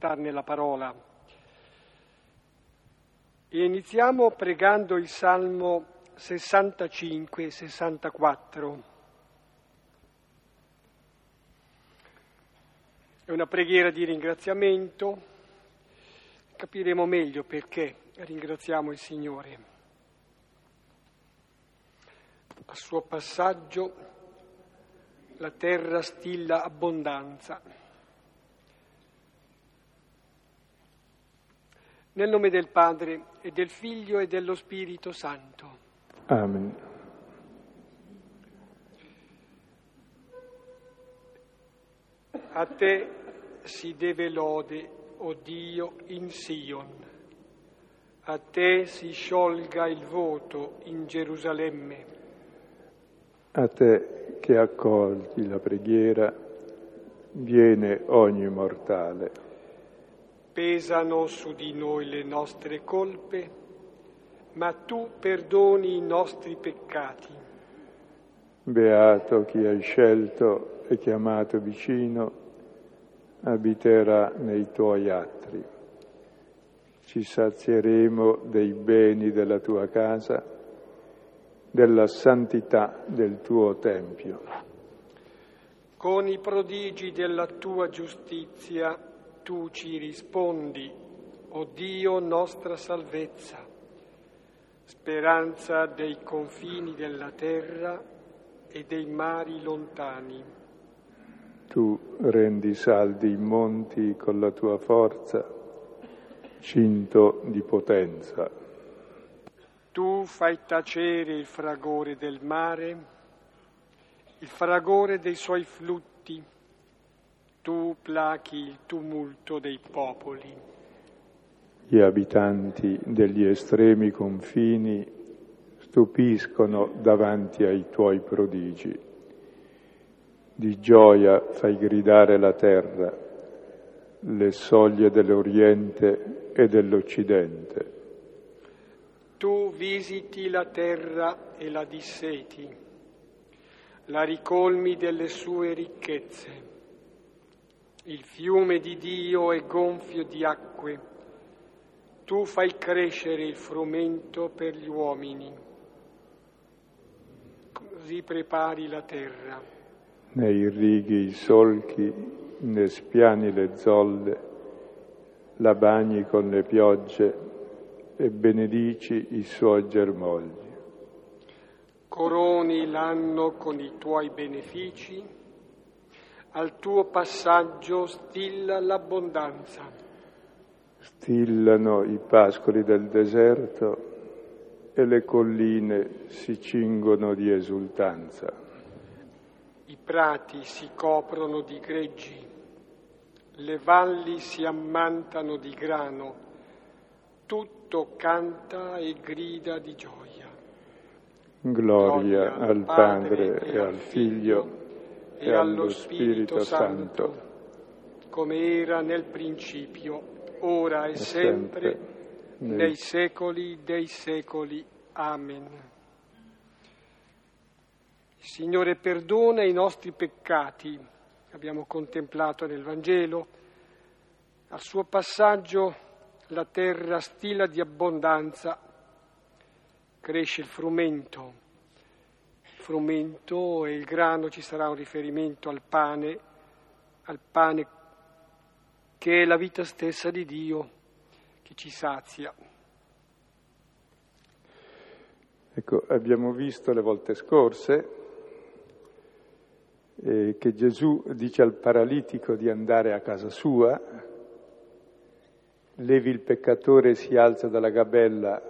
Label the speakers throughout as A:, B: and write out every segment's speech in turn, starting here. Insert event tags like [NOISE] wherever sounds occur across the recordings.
A: ascoltarne la parola. E iniziamo pregando il Salmo 65-64. È una preghiera di ringraziamento, capiremo meglio perché ringraziamo il Signore. Al suo passaggio la terra stilla abbondanza. Nel nome del Padre e del Figlio e dello Spirito Santo.
B: Amen.
A: A te si deve lode, o oh Dio, in Sion. A te si sciolga il voto in Gerusalemme.
B: A te che accolgi la preghiera, viene ogni mortale.
A: Pesano su di noi le nostre colpe, ma tu perdoni i nostri peccati.
B: Beato chi hai scelto e chiamato vicino, abiterà nei tuoi attri. Ci sazieremo dei beni della tua casa, della santità del tuo Tempio.
A: Con i prodigi della tua giustizia tu ci rispondi, o oh Dio nostra salvezza, speranza dei confini della terra e dei mari lontani.
B: Tu rendi saldi i monti con la tua forza, cinto di potenza.
A: Tu fai tacere il fragore del mare, il fragore dei suoi flutti, tu plachi il tumulto dei popoli.
B: Gli abitanti degli estremi confini stupiscono davanti ai tuoi prodigi. Di gioia fai gridare la terra, le soglie dell'Oriente e dell'Occidente.
A: Tu visiti la terra e la disseti, la ricolmi delle sue ricchezze. Il fiume di Dio è gonfio di acque. Tu fai crescere il frumento per gli uomini. Così prepari la terra.
B: Ne irrighi i solchi, ne spiani le zolle, la bagni con le piogge e benedici i suoi germogli.
A: Coroni l'anno con i tuoi benefici, al tuo passaggio stilla l'abbondanza.
B: Stillano i pascoli del deserto e le colline si cingono di esultanza.
A: I prati si coprono di greggi, le valli si ammantano di grano, tutto canta e grida di gioia.
B: Gloria, Gloria al Padre e al Figlio e allo Spirito Santo,
A: come era nel principio, ora e, sempre, nei secoli dei secoli. Amen. Il Signore perdona i nostri peccati, abbiamo contemplato nel Vangelo, al suo passaggio la terra stila di abbondanza, cresce il frumento, frumento e il grano ci sarà un riferimento al pane, al pane che è la vita stessa di Dio che ci sazia.
B: Ecco, abbiamo visto le volte scorse eh, che Gesù dice al paralitico di andare a casa sua, levi il peccatore, si alza dalla gabella,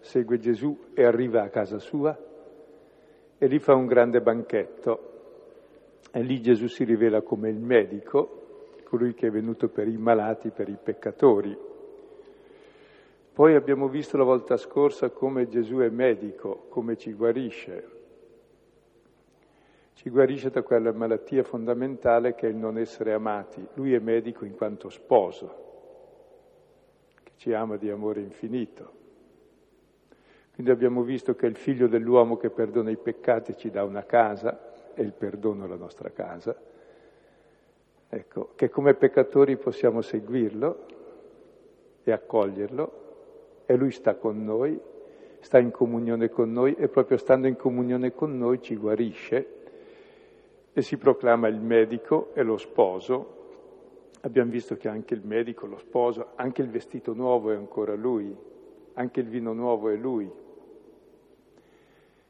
B: segue Gesù e arriva a casa sua e lì fa un grande banchetto. E lì Gesù si rivela come il medico, colui che è venuto per i malati, per i peccatori. Poi abbiamo visto la volta scorsa come Gesù è medico, come ci guarisce. Ci guarisce da quella malattia fondamentale che è il non essere amati. Lui è medico in quanto sposo, che ci ama di amore infinito. Quindi abbiamo visto che è il figlio dell'uomo che perdona i peccati ci dà una casa, e il perdono alla nostra casa. Ecco, che come peccatori possiamo seguirlo e accoglierlo e lui sta con noi, sta in comunione con noi e proprio stando in comunione con noi ci guarisce e si proclama il medico e lo sposo. Abbiamo visto che anche il medico, lo sposo, anche il vestito nuovo è ancora lui, anche il vino nuovo è lui.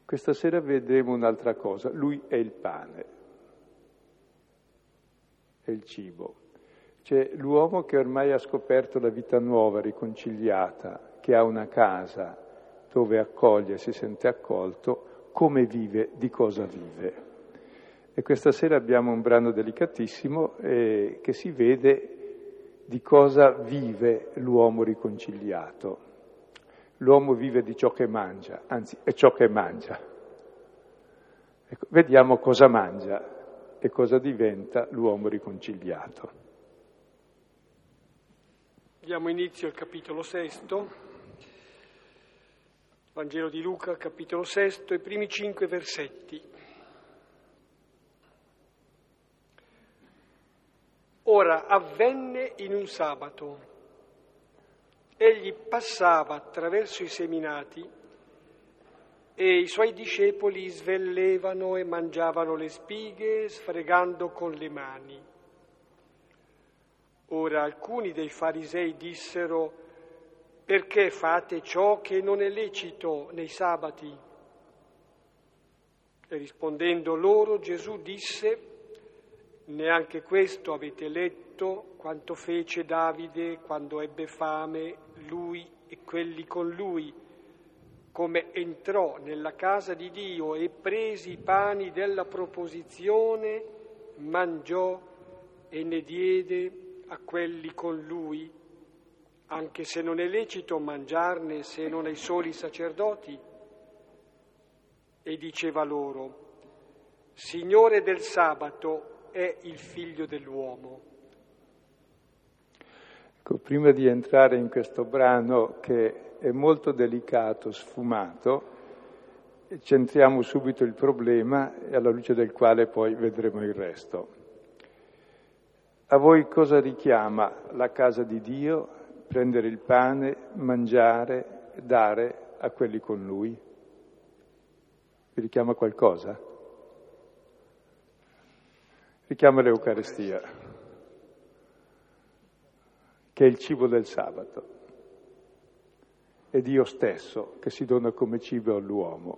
B: Questa sera vedremo un'altra cosa, lui è il pane, è il cibo. C'è l'uomo che ormai ha scoperto la vita nuova, riconciliata, che ha una casa dove accoglie, si sente accolto, come vive, di cosa vive. E questa sera abbiamo un brano delicatissimo eh, che si vede di cosa vive l'uomo riconciliato. L'uomo vive di ciò che mangia, anzi è ciò che mangia. Ecco, vediamo cosa mangia e cosa diventa l'uomo riconciliato.
A: Diamo inizio al capitolo sesto. Vangelo di Luca, capitolo sesto, i primi cinque versetti. Ora avvenne in un sabato. Egli passava attraverso i seminati e i suoi discepoli svellevano e mangiavano le spighe sfregando con le mani. Ora alcuni dei farisei dissero perché fate ciò che non è lecito nei sabati? E rispondendo loro Gesù disse, neanche questo avete letto quanto fece Davide quando ebbe fame, lui e quelli con lui, come entrò nella casa di Dio e presi i pani della proposizione, mangiò e ne diede a quelli con lui anche se non è lecito mangiarne se non ai soli sacerdoti. E diceva loro, Signore del sabato è il figlio dell'uomo.
B: Ecco, prima di entrare in questo brano che è molto delicato, sfumato, centriamo subito il problema alla luce del quale poi vedremo il resto. A voi cosa richiama la casa di Dio prendere il pane, mangiare, dare a quelli con lui? Vi richiama qualcosa? Richiama l'Eucarestia, che è il cibo del sabato. È Dio stesso che si dona come cibo all'uomo.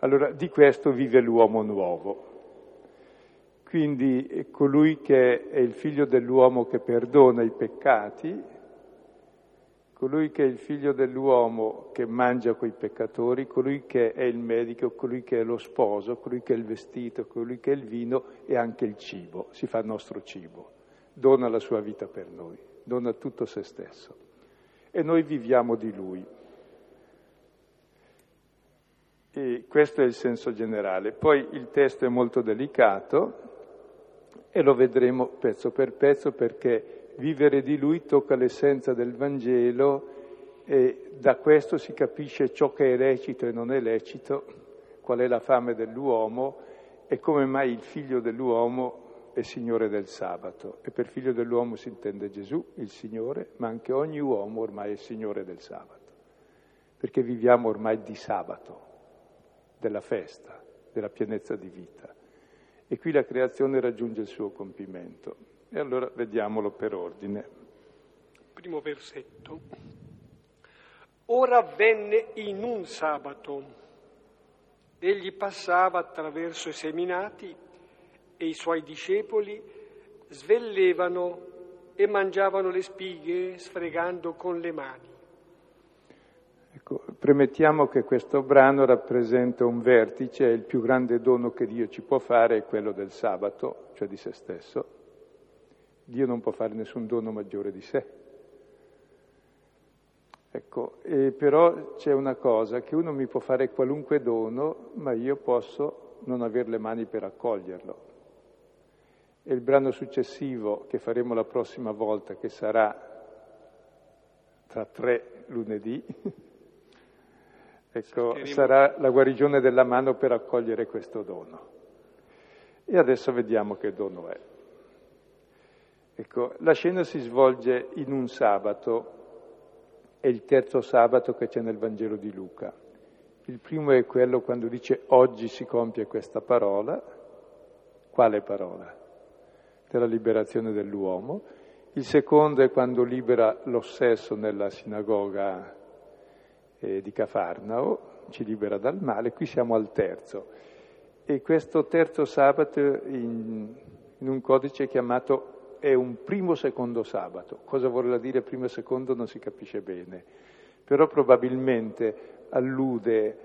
B: Allora di questo vive l'uomo nuovo. Quindi colui che è il figlio dell'uomo che perdona i peccati colui che è il figlio dell'uomo che mangia coi peccatori, colui che è il medico, colui che è lo sposo, colui che è il vestito, colui che è il vino e anche il cibo, si fa nostro cibo, dona la sua vita per noi, dona tutto se stesso. E noi viviamo di lui. E questo è il senso generale. Poi il testo è molto delicato e lo vedremo pezzo per pezzo perché vivere di lui tocca l'essenza del Vangelo e da questo si capisce ciò che è lecito e non è lecito, qual è la fame dell'uomo e come mai il figlio dell'uomo è Signore del sabato. E per figlio dell'uomo si intende Gesù, il Signore, ma anche ogni uomo ormai è Signore del sabato, perché viviamo ormai di sabato, della festa, della pienezza di vita. E qui la creazione raggiunge il suo compimento. E allora vediamolo per ordine.
A: Primo versetto. Ora venne in un sabato. Egli passava attraverso i seminati e i suoi discepoli svellevano e mangiavano le spighe sfregando con le mani.
B: Ecco, premettiamo che questo brano rappresenta un vertice, il più grande dono che Dio ci può fare è quello del sabato, cioè di se stesso. Dio non può fare nessun dono maggiore di sé. Ecco, però c'è una cosa, che uno mi può fare qualunque dono, ma io posso non avere le mani per accoglierlo. E il brano successivo che faremo la prossima volta, che sarà tra tre lunedì, [LAUGHS] ecco, sarà la guarigione della mano per accogliere questo dono. E adesso vediamo che dono è. Ecco, la scena si svolge in un sabato, è il terzo sabato che c'è nel Vangelo di Luca. Il primo è quello quando dice oggi si compie questa parola. Quale parola? Della liberazione dell'uomo. Il secondo è quando libera l'ossesso nella sinagoga eh, di Cafarnao, ci libera dal male. Qui siamo al terzo. E questo terzo sabato in, in un codice chiamato è un primo secondo sabato. Cosa vuole dire primo e secondo non si capisce bene, però probabilmente allude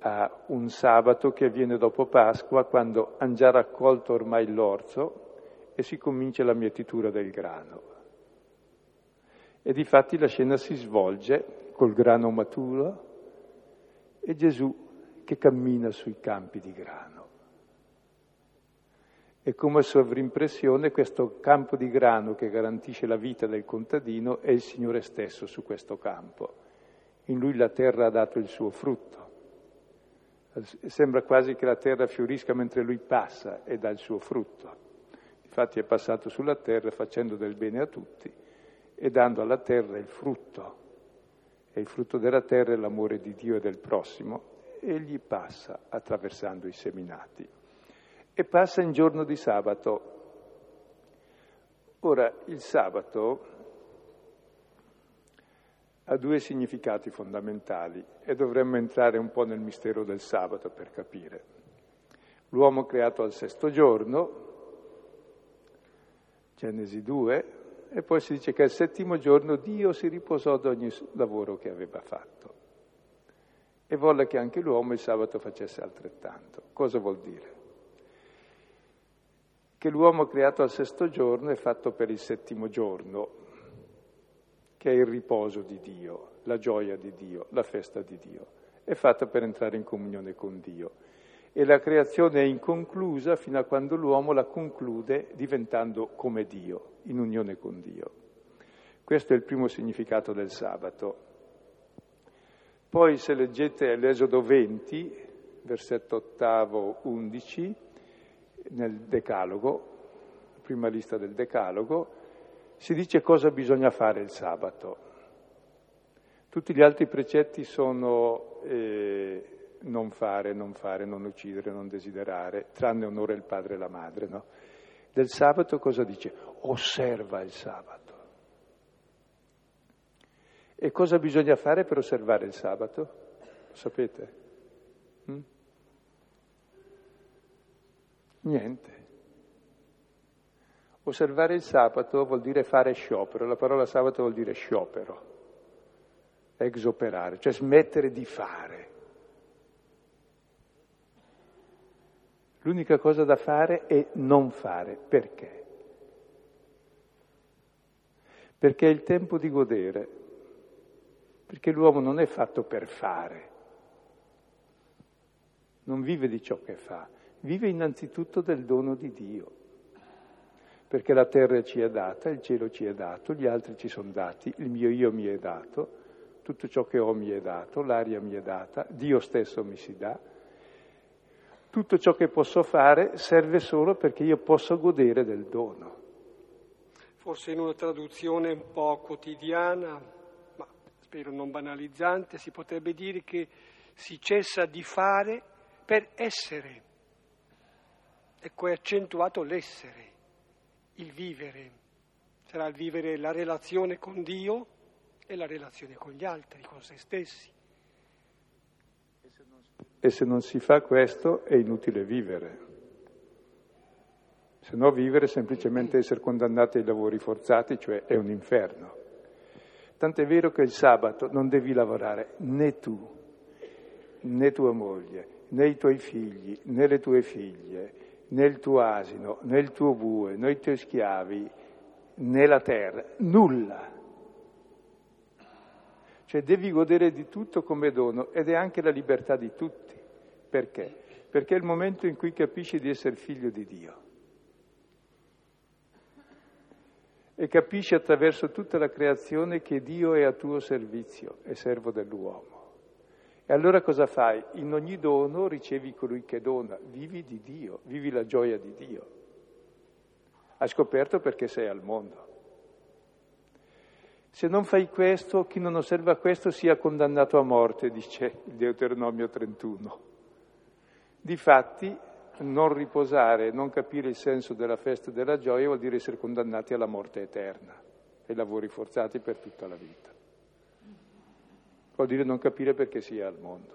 B: a un sabato che avviene dopo Pasqua, quando hanno già raccolto ormai l'orzo e si comincia la mietitura del grano. E difatti la scena si svolge col grano maturo e Gesù che cammina sui campi di grano. E come sovrimpressione questo campo di grano che garantisce la vita del contadino è il Signore stesso su questo campo. In lui la terra ha dato il suo frutto. Sembra quasi che la terra fiorisca mentre lui passa e dà il suo frutto. Infatti è passato sulla terra facendo del bene a tutti e dando alla terra il frutto. E il frutto della terra è l'amore di Dio e del prossimo. Egli passa attraversando i seminati e passa in giorno di sabato. Ora, il sabato ha due significati fondamentali e dovremmo entrare un po' nel mistero del sabato per capire. L'uomo creato al sesto giorno, Genesi 2, e poi si dice che al settimo giorno Dio si riposò da ogni lavoro che aveva fatto e volle che anche l'uomo il sabato facesse altrettanto. Cosa vuol dire? Che l'uomo creato al sesto giorno è fatto per il settimo giorno, che è il riposo di Dio, la gioia di Dio, la festa di Dio. È fatta per entrare in comunione con Dio. E la creazione è inconclusa fino a quando l'uomo la conclude diventando come Dio, in unione con Dio. Questo è il primo significato del sabato. Poi se leggete l'Esodo 20, versetto ottavo, undici, nel Decalogo, prima lista del Decalogo, si dice cosa bisogna fare il sabato. Tutti gli altri precetti sono eh, non fare, non fare, non uccidere, non desiderare, tranne onore il padre e la madre. No? Del sabato cosa dice? Osserva il sabato. E cosa bisogna fare per osservare il sabato? Lo sapete? Niente. Osservare il sabato vuol dire fare sciopero, la parola sabato vuol dire sciopero, exoperare, cioè smettere di fare. L'unica cosa da fare è non fare. Perché? Perché è il tempo di godere, perché l'uomo non è fatto per fare, non vive di ciò che fa, vive innanzitutto del dono di Dio, perché la terra ci è data, il cielo ci è dato, gli altri ci sono dati, il mio io mi è dato, tutto ciò che ho mi è dato, l'aria mi è data, Dio stesso mi si dà. Tutto ciò che posso fare serve solo perché io posso godere del dono.
A: Forse in una traduzione un po' quotidiana, ma spero non banalizzante, si potrebbe dire che si cessa di fare per essere. Ecco, è accentuato l'essere, il vivere. Sarà il vivere la relazione con Dio e la relazione con gli altri, con se stessi.
B: E se non si fa questo è inutile vivere. Se no vivere è semplicemente essere condannati ai lavori forzati, cioè è un inferno. Tant'è vero che il sabato non devi lavorare né tu, né tua moglie, né i tuoi figli, né le tue figlie, né il tuo asino, né il tuo bue, né i tuoi schiavi, né la terra, nulla. Cioè devi godere di tutto come dono ed è anche la libertà di tutti. Perché? Perché è il momento in cui capisci di essere figlio di Dio. E capisci attraverso tutta la creazione che Dio è a tuo servizio, è servo dell'uomo. E allora cosa fai? In ogni dono ricevi colui che dona, vivi di Dio, vivi la gioia di Dio. Hai scoperto perché sei al mondo. Se non fai questo, chi non osserva questo sia condannato a morte, dice il Deuteronomio 31. Difatti, non riposare, non capire il senso della festa e della gioia vuol dire essere condannati alla morte eterna e lavori forzati per tutta la vita. Vuol dire non capire perché si è al mondo.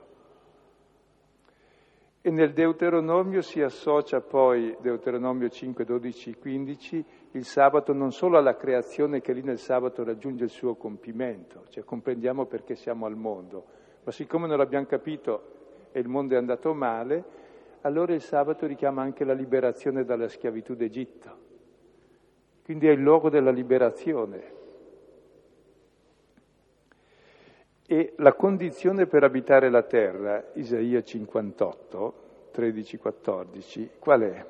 B: E nel Deuteronomio si associa poi, Deuteronomio 5, 12, 15, il sabato non solo alla creazione che lì nel sabato raggiunge il suo compimento, cioè comprendiamo perché siamo al mondo, ma siccome non l'abbiamo capito e il mondo è andato male, allora il sabato richiama anche la liberazione dalla schiavitù d'Egitto. Quindi è il luogo della liberazione. E la condizione per abitare la terra, Isaia 58, 13-14, qual è?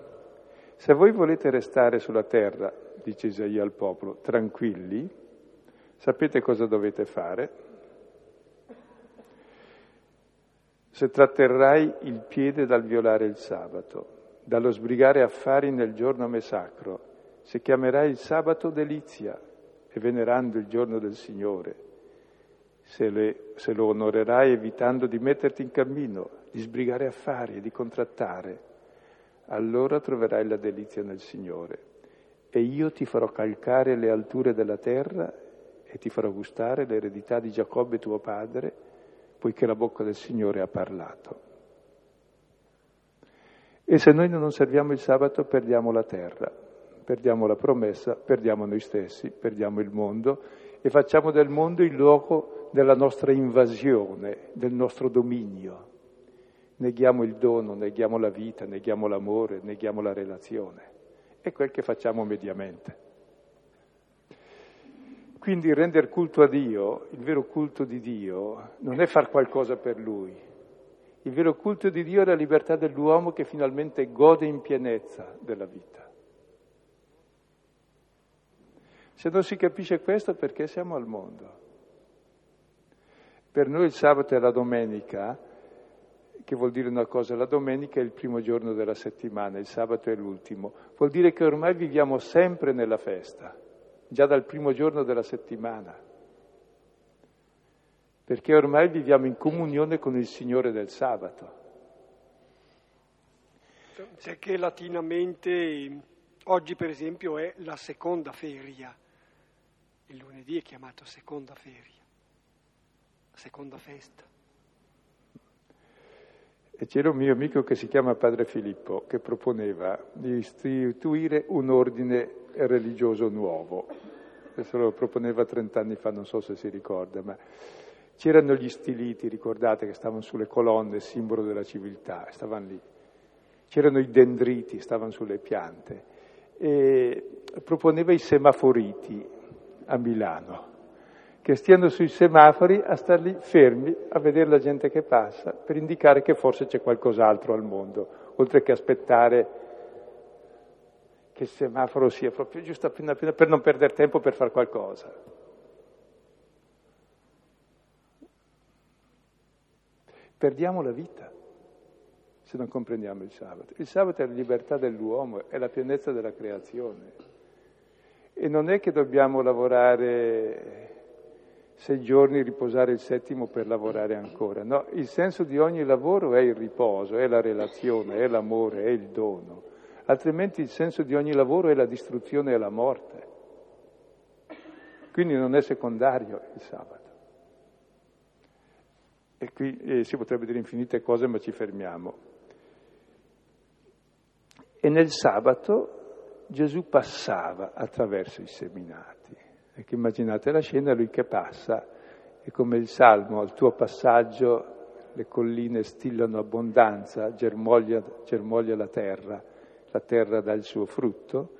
B: Se voi volete restare sulla terra, dice Isaia al popolo, tranquilli, sapete cosa dovete fare? Se tratterrai il piede dal violare il sabato, dallo sbrigare affari nel giorno a me sacro, se chiamerai il sabato delizia e venerando il giorno del Signore, se, le, se lo onorerai evitando di metterti in cammino, di sbrigare affari e di contrattare, allora troverai la delizia nel Signore. E io ti farò calcare le alture della terra e ti farò gustare l'eredità di Giacobbe tuo padre, poiché la bocca del Signore ha parlato. E se noi non osserviamo il sabato perdiamo la terra, perdiamo la promessa, perdiamo noi stessi, perdiamo il mondo e facciamo del mondo il luogo della nostra invasione, del nostro dominio. Neghiamo il dono, neghiamo la vita, neghiamo l'amore, neghiamo la relazione. È quel che facciamo mediamente. Quindi rendere culto a Dio, il vero culto di Dio, non è far qualcosa per Lui. Il vero culto di Dio è la libertà dell'uomo che finalmente gode in pienezza della vita. Se non si capisce questo, perché siamo al mondo? Per noi il sabato è la domenica, che vuol dire una cosa, la domenica è il primo giorno della settimana, il sabato è l'ultimo. Vuol dire che ormai viviamo sempre nella festa già dal primo giorno della settimana, perché ormai viviamo in comunione con il Signore del sabato.
A: C'è che latinamente oggi per esempio è la seconda feria, il lunedì è chiamato seconda feria, seconda festa.
B: E c'era un mio amico che si chiama Padre Filippo che proponeva di istituire un ordine religioso nuovo. Questo lo proponeva 30 anni fa, non so se si ricorda, ma c'erano gli stiliti, ricordate, che stavano sulle colonne, simbolo della civiltà, stavano lì. C'erano i dendriti, stavano sulle piante. E proponeva i semaforiti a Milano, che stiano sui semafori a star lì fermi a vedere la gente che passa, per indicare che forse c'è qualcos'altro al mondo, oltre che aspettare che il semaforo sia proprio giusto appena appena per non perdere tempo per fare qualcosa. Perdiamo la vita se non comprendiamo il sabato. Il sabato è la libertà dell'uomo, è la pienezza della creazione. E non è che dobbiamo lavorare sei giorni, riposare il settimo per lavorare ancora. No, il senso di ogni lavoro è il riposo, è la relazione, è l'amore, è il dono altrimenti il senso di ogni lavoro è la distruzione e la morte. Quindi non è secondario il sabato. E qui eh, si potrebbe dire infinite cose, ma ci fermiamo. E nel sabato Gesù passava attraverso i seminati. Ecco, immaginate la scena, lui che passa, è come il Salmo, al tuo passaggio le colline stillano abbondanza, germoglia, germoglia la terra la terra dà il suo frutto,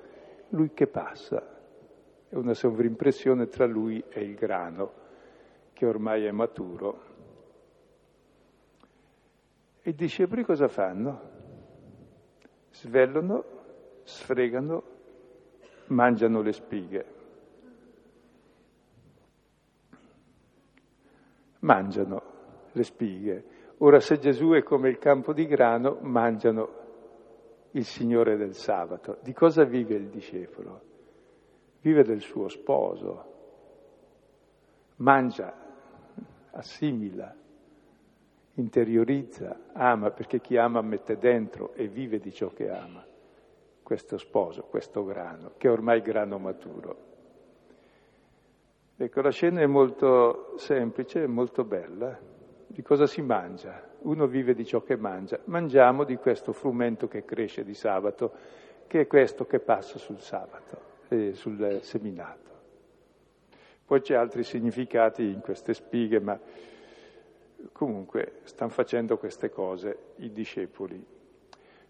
B: lui che passa. È una sovrimpressione tra lui e il grano, che ormai è maturo. E i discepoli cosa fanno? Svellano, sfregano, mangiano le spighe. Mangiano le spighe. Ora se Gesù è come il campo di grano, mangiano il Signore del sabato. Di cosa vive il discepolo? Vive del suo sposo, mangia, assimila, interiorizza, ama, perché chi ama mette dentro e vive di ciò che ama, questo sposo, questo grano, che è ormai grano maturo. Ecco, la scena è molto semplice e molto bella. Di cosa si mangia? Uno vive di ciò che mangia. Mangiamo di questo frumento che cresce di sabato, che è questo che passa sul sabato, eh, sul seminato. Poi c'è altri significati in queste spighe, ma comunque stanno facendo queste cose i discepoli.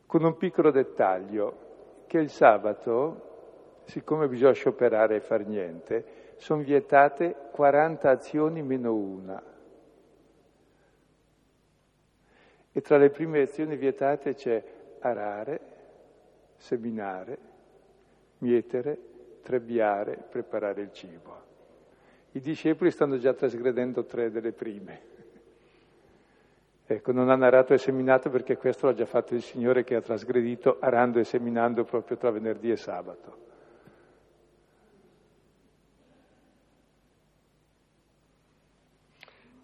B: Con un piccolo dettaglio, che il sabato, siccome bisogna scioperare e far niente, sono vietate 40 azioni meno una. E tra le prime azioni vietate c'è arare, seminare, mietere, trebbiare, preparare il cibo. I discepoli stanno già trasgredendo tre delle prime. Ecco, non hanno arato e seminato perché questo l'ha già fatto il Signore che ha trasgredito arando e seminando proprio tra venerdì e sabato.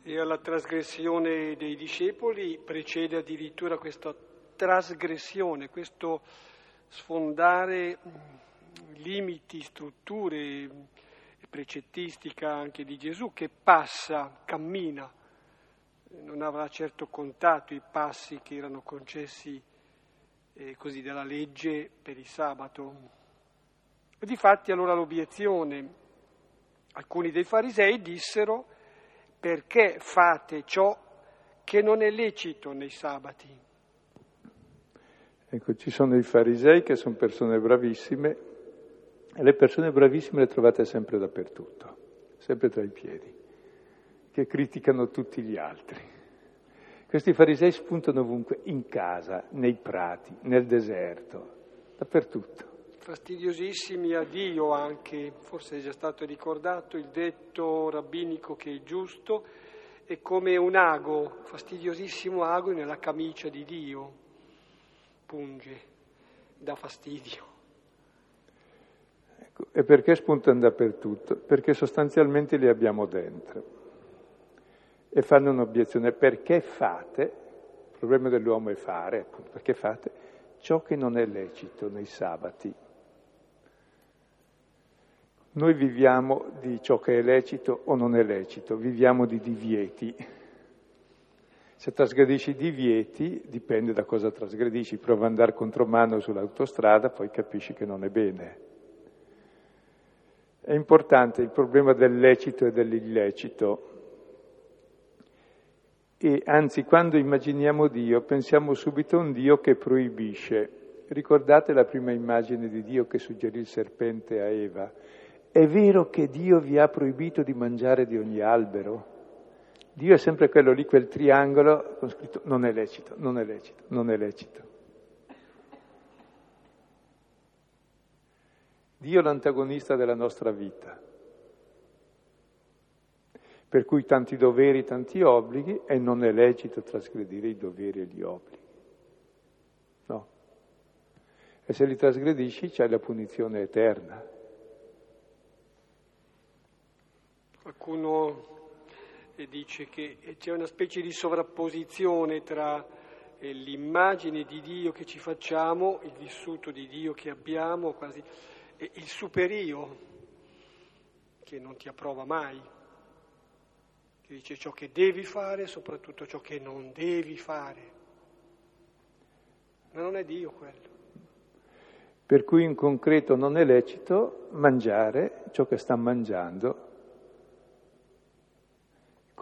A: E alla trasgressione dei discepoli precede addirittura questa trasgressione, questo sfondare limiti, strutture, precettistica anche di Gesù che passa, cammina, non avrà certo contato i passi che erano concessi eh, così dalla legge per il sabato. E difatti allora l'obiezione, alcuni dei farisei dissero perché fate ciò che non è lecito nei sabati?
B: Ecco, ci sono i farisei che sono persone bravissime e le persone bravissime le trovate sempre dappertutto, sempre tra i piedi, che criticano tutti gli altri. Questi farisei spuntano ovunque, in casa, nei prati, nel deserto, dappertutto
A: fastidiosissimi a Dio anche, forse è già stato ricordato il detto rabbinico che è giusto, è come un ago, fastidiosissimo ago nella camicia di Dio, punge, dà fastidio.
B: Ecco, e perché spuntano dappertutto? Perché sostanzialmente li abbiamo dentro. E fanno un'obiezione, perché fate, il problema dell'uomo è fare, appunto, perché fate ciò che non è lecito nei sabati. Noi viviamo di ciò che è lecito o non è lecito, viviamo di divieti. Se trasgredisci i divieti, dipende da cosa trasgredisci, prova ad andare contromano sull'autostrada, poi capisci che non è bene. È importante il problema del lecito e dell'illecito. E anzi, quando immaginiamo Dio, pensiamo subito a un Dio che proibisce. Ricordate la prima immagine di Dio che suggerì il serpente a Eva? È vero che Dio vi ha proibito di mangiare di ogni albero? Dio è sempre quello lì, quel triangolo con scritto non è lecito, non è lecito, non è lecito. Dio è l'antagonista della nostra vita, per cui tanti doveri, tanti obblighi e non è lecito trasgredire i doveri e gli obblighi. No. E se li trasgredisci c'è la punizione eterna.
A: Qualcuno eh, dice che c'è una specie di sovrapposizione tra eh, l'immagine di Dio che ci facciamo, il vissuto di Dio che abbiamo, quasi, e il superio che non ti approva mai, che dice ciò che devi fare, soprattutto ciò che non devi fare. Ma non è Dio quello.
B: Per cui in concreto non è lecito mangiare ciò che sta mangiando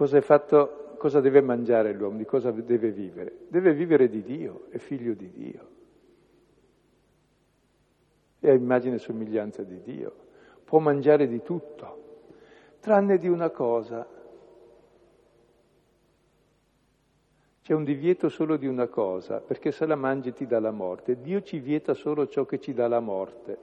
B: Cosa, fatto, cosa deve mangiare l'uomo? Di cosa deve vivere? Deve vivere di Dio, è figlio di Dio. È a immagine e somiglianza di Dio. Può mangiare di tutto, tranne di una cosa. C'è un divieto solo di una cosa, perché se la mangi ti dà la morte. Dio ci vieta solo ciò che ci dà la morte.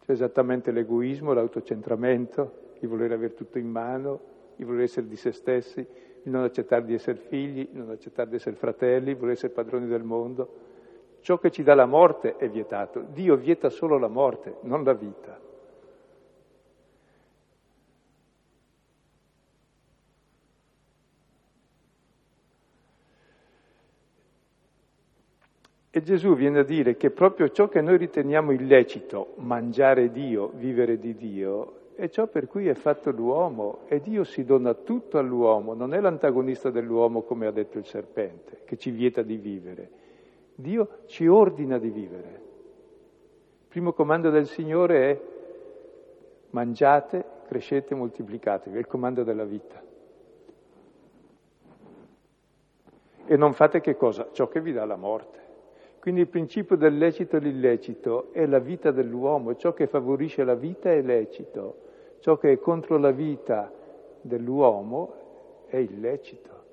B: C'è esattamente l'egoismo, l'autocentramento, il voler avere tutto in mano, il voler essere di se stessi, il non accettare di essere figli, il non accettare di essere fratelli, il voler essere padroni del mondo. Ciò che ci dà la morte è vietato. Dio vieta solo la morte, non la vita. E Gesù viene a dire che proprio ciò che noi riteniamo illecito, mangiare Dio, vivere di Dio, è ciò per cui è fatto l'uomo e Dio si dona tutto all'uomo, non è l'antagonista dell'uomo come ha detto il serpente, che ci vieta di vivere. Dio ci ordina di vivere. Il primo comando del Signore è mangiate, crescete, moltiplicatevi, è il comando della vita. E non fate che cosa? Ciò che vi dà la morte. Quindi il principio del lecito e l'illecito è la vita dell'uomo, ciò che favorisce la vita è lecito, ciò che è contro la vita dell'uomo è illecito.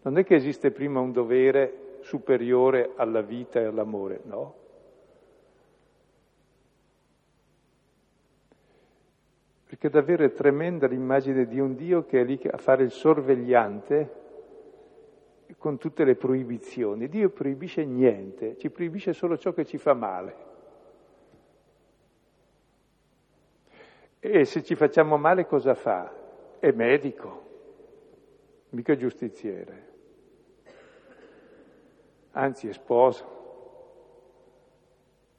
B: Non è che esiste prima un dovere superiore alla vita e all'amore, no. Perché davvero è tremenda l'immagine di un Dio che è lì a fare il sorvegliante con tutte le proibizioni. Dio proibisce niente, ci proibisce solo ciò che ci fa male. E se ci facciamo male cosa fa? È medico, mica giustiziere, anzi è sposo,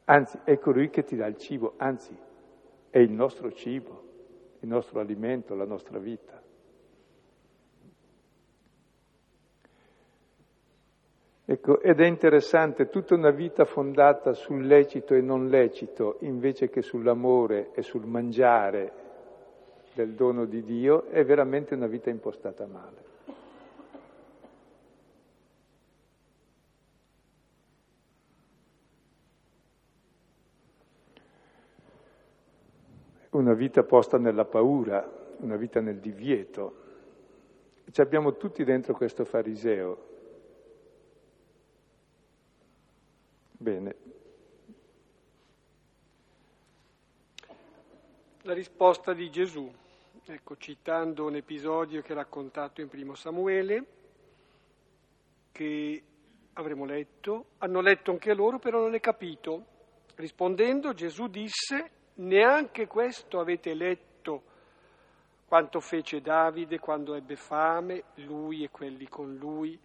B: anzi è colui che ti dà il cibo, anzi è il nostro cibo, il nostro alimento, la nostra vita. Ecco, ed è interessante, tutta una vita fondata sul lecito e non lecito, invece che sull'amore e sul mangiare del dono di Dio, è veramente una vita impostata male. Una vita posta nella paura, una vita nel divieto. Ci abbiamo tutti dentro questo fariseo, Bene.
A: La risposta di Gesù, ecco, citando un episodio che è raccontato in primo Samuele, che avremo letto, hanno letto anche loro, però non è capito. Rispondendo Gesù disse, neanche questo avete letto quanto fece Davide quando ebbe fame, lui e quelli con lui,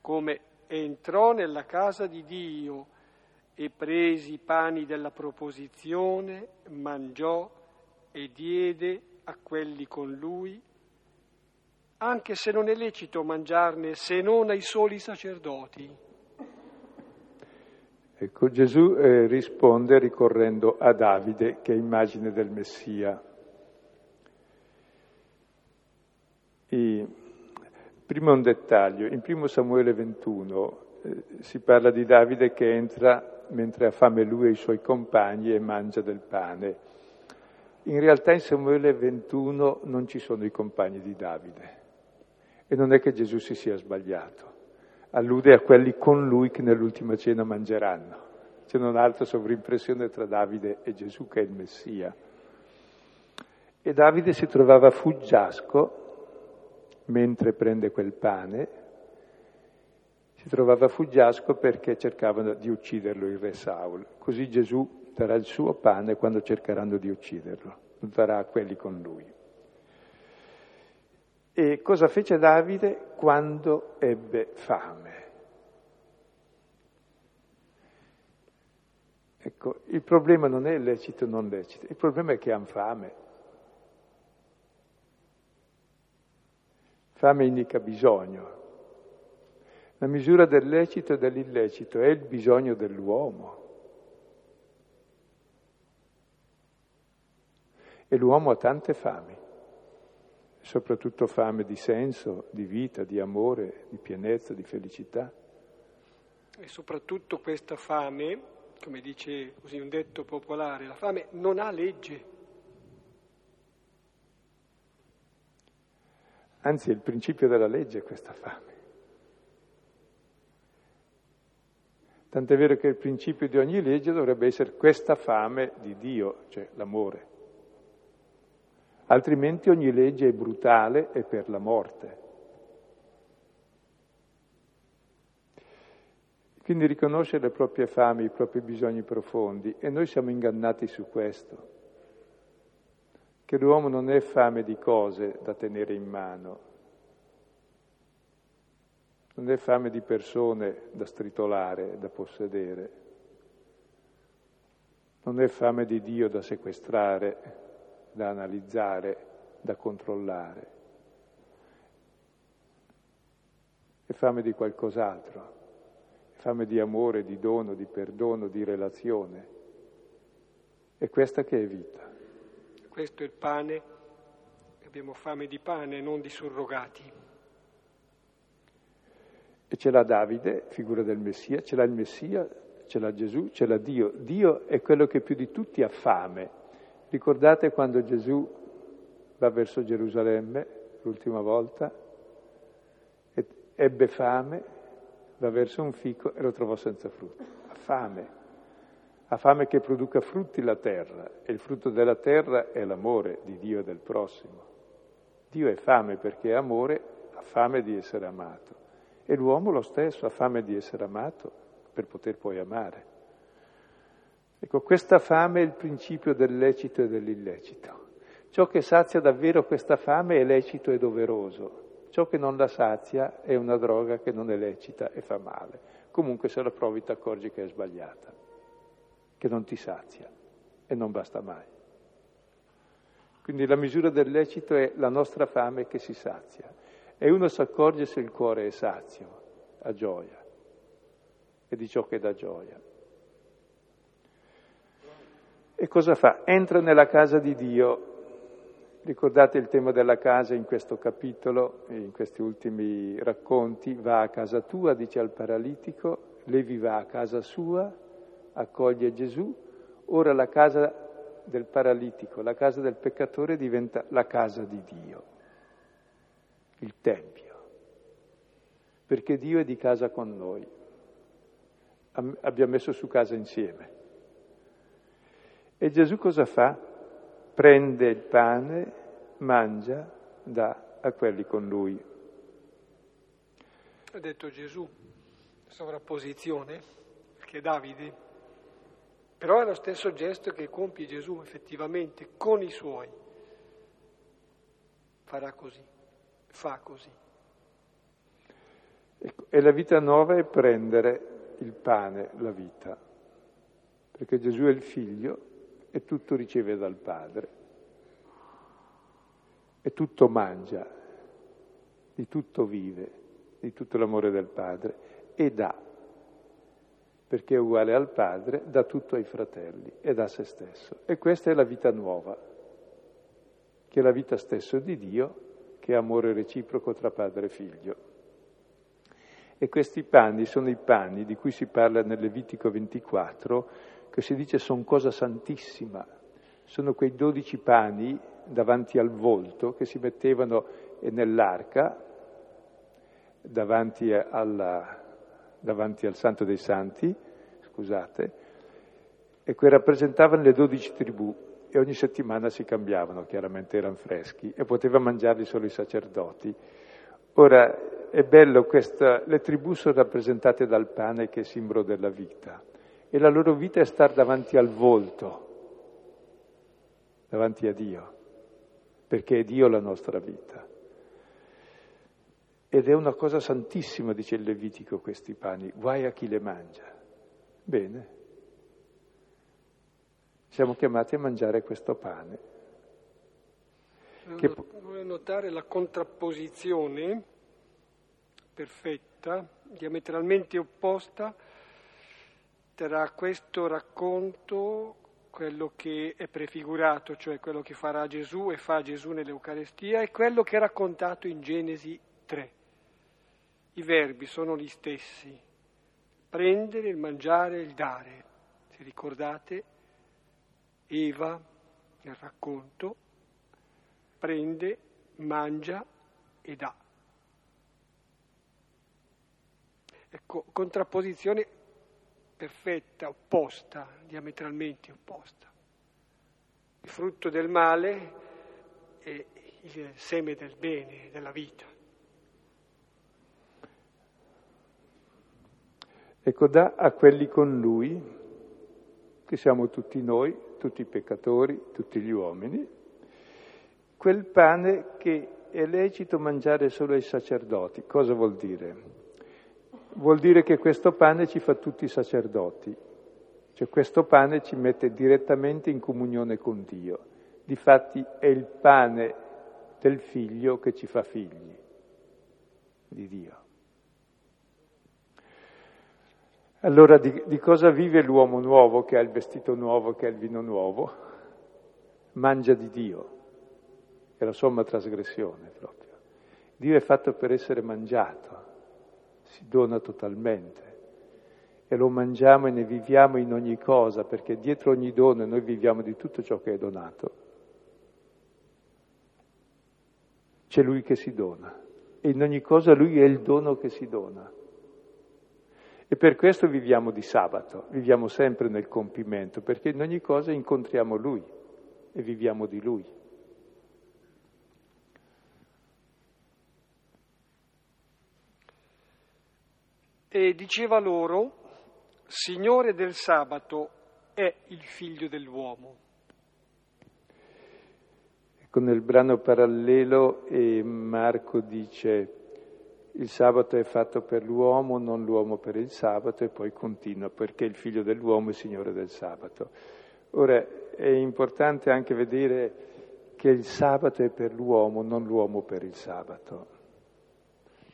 A: come entrò nella casa di Dio e presi i pani della proposizione, mangiò e diede a quelli con lui, anche se non è lecito mangiarne se non ai soli sacerdoti.
B: Ecco, Gesù eh, risponde ricorrendo a Davide, che è immagine del Messia. E Prima un dettaglio, in primo Samuele 21 eh, si parla di Davide che entra mentre ha fame lui e i suoi compagni e mangia del pane. In realtà in Samuele 21 non ci sono i compagni di Davide e non è che Gesù si sia sbagliato, allude a quelli con lui che nell'ultima cena mangeranno. C'è un'altra sovrimpressione tra Davide e Gesù che è il Messia. E Davide si trovava fuggiasco mentre prende quel pane, si trovava fuggiasco perché cercavano di ucciderlo il re Saul. Così Gesù darà il suo pane quando cercheranno di ucciderlo, lo darà a quelli con lui. E cosa fece Davide quando ebbe fame? Ecco, il problema non è lecito o non lecito, il problema è che hanno fame. Fame indica bisogno. La misura del lecito e dell'illecito è il bisogno dell'uomo. E l'uomo ha tante fami, soprattutto fame di senso, di vita, di amore, di pienezza, di felicità.
A: E soprattutto questa fame, come dice così un detto popolare, la fame non ha legge.
B: Anzi, è il principio della legge questa fame. Tant'è vero che il principio di ogni legge dovrebbe essere questa fame di Dio, cioè l'amore. Altrimenti ogni legge è brutale e per la morte. Quindi riconoscere le proprie fame, i propri bisogni profondi e noi siamo ingannati su questo, che l'uomo non è fame di cose da tenere in mano, non è fame di persone da stritolare, da possedere, non è fame di Dio da sequestrare, da analizzare, da controllare, è fame di qualcos'altro fame di amore, di dono, di perdono, di relazione. È questa che è vita.
A: Questo è il pane, abbiamo fame di pane, non di surrogati.
B: E ce l'ha Davide, figura del Messia, ce l'ha il Messia, ce l'ha Gesù, ce l'ha Dio. Dio è quello che più di tutti ha fame. Ricordate quando Gesù va verso Gerusalemme l'ultima volta? Ebbe fame va verso un fico e lo trovò senza frutto. Ha fame, ha fame che produca frutti la terra e il frutto della terra è l'amore di Dio e del prossimo. Dio è fame perché è amore, ha fame di essere amato. E l'uomo lo stesso ha fame di essere amato per poter poi amare. Ecco, questa fame è il principio del lecito e dell'illecito. Ciò che sazia davvero questa fame è lecito e doveroso, Ciò che non la sazia è una droga che non è lecita e fa male. Comunque se la provi ti accorgi che è sbagliata, che non ti sazia e non basta mai. Quindi la misura del lecito è la nostra fame che si sazia e uno si accorge se il cuore è sazio, ha gioia e di ciò che dà gioia. E cosa fa? Entra nella casa di Dio Ricordate il tema della casa in questo capitolo, in questi ultimi racconti, va a casa tua, dice al paralitico, Levi va a casa sua, accoglie Gesù, ora la casa del paralitico, la casa del peccatore diventa la casa di Dio, il Tempio, perché Dio è di casa con noi, abbiamo messo su casa insieme. E Gesù cosa fa? prende il pane, mangia, dà a quelli con lui.
A: Ha detto Gesù, sovrapposizione, perché Davide, però è lo stesso gesto che compie Gesù effettivamente con i suoi. Farà così, fa così.
B: Ecco, e la vita nuova è prendere il pane, la vita, perché Gesù è il figlio e tutto riceve dal Padre. E tutto mangia, di tutto vive, di tutto l'amore del Padre e dà, perché è uguale al Padre, dà tutto ai fratelli e dà se stesso. E questa è la vita nuova, che è la vita stessa di Dio, che è amore reciproco tra padre e figlio. E questi panni sono i panni di cui si parla nel Levitico 24, che si dice sono cosa santissima, sono quei dodici pani davanti al volto che si mettevano nell'arca davanti, alla, davanti al Santo dei Santi, scusate, e che rappresentavano le dodici tribù e ogni settimana si cambiavano, chiaramente erano freschi e poteva mangiarli solo i sacerdoti. Ora è bello, questa, le tribù sono rappresentate dal pane che è simbolo della vita e la loro vita è stare davanti al volto, davanti a Dio, perché è Dio la nostra vita. Ed è una cosa santissima, dice il Levitico, questi pani, guai a chi le mangia. Bene, siamo chiamati a mangiare questo pane.
A: Che... Vorrei notare la contrapposizione perfetta, diametralmente opposta, tra questo racconto, quello che è prefigurato, cioè quello che farà Gesù e fa Gesù nell'Eucarestia, e quello che è raccontato in Genesi 3. I verbi sono gli stessi, prendere, il mangiare, il dare. Se ricordate, Eva nel racconto prende, mangia e dà. Ecco, contrapposizione perfetta, opposta, diametralmente opposta. Il frutto del male è il seme del bene, della vita.
B: Ecco, dà a quelli con lui, che siamo tutti noi, tutti i peccatori, tutti gli uomini, quel pane che è lecito mangiare solo ai sacerdoti. Cosa vuol dire? Vuol dire che questo pane ci fa tutti i sacerdoti, cioè questo pane ci mette direttamente in comunione con Dio. Difatti è il pane del figlio che ci fa figli di Dio. Allora di, di, cosa vive l'uomo nuovo che ha il vestito nuovo, che ha il vino nuovo? Mangia di Dio, è la somma trasgressione proprio. Dio è fatto per essere mangiato, si dona totalmente e lo mangiamo e ne viviamo in ogni cosa, perché dietro ogni dono noi viviamo di tutto ciò che è donato. C'è Lui che si dona e in ogni cosa Lui è il dono che si dona. E per questo viviamo di sabato, viviamo sempre nel compimento, perché in ogni cosa incontriamo Lui e viviamo di Lui.
A: E diceva loro, Signore del sabato è il figlio dell'uomo.
B: Ecco, nel brano parallelo eh, Marco dice il sabato è fatto per l'uomo, non l'uomo per il sabato, e poi continua, perché il figlio dell'uomo è Signore del sabato. Ora, è importante anche vedere che il sabato è per l'uomo, non l'uomo per il sabato,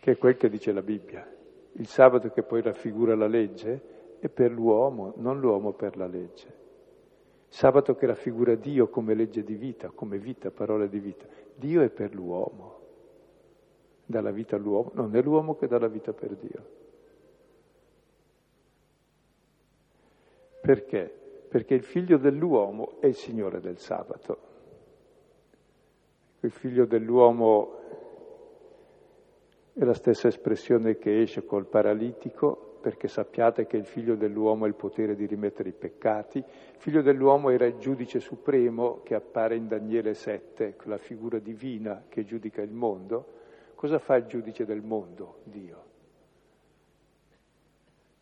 B: che è quel che dice la Bibbia. Il sabato che poi raffigura la legge è per l'uomo, non l'uomo per la legge. Sabato che raffigura Dio come legge di vita, come vita, parola di vita. Dio è per l'uomo dà la vita all'uomo, non è l'uomo che dà la vita per Dio. Perché? Perché il figlio dell'uomo è il Signore del sabato. Il figlio dell'uomo è la stessa espressione che esce col paralitico, perché sappiate che il figlio dell'uomo ha il potere di rimettere i peccati. Il figlio dell'uomo era il giudice supremo che appare in Daniele 7, la figura divina che giudica il mondo. Cosa fa il giudice del mondo? Dio.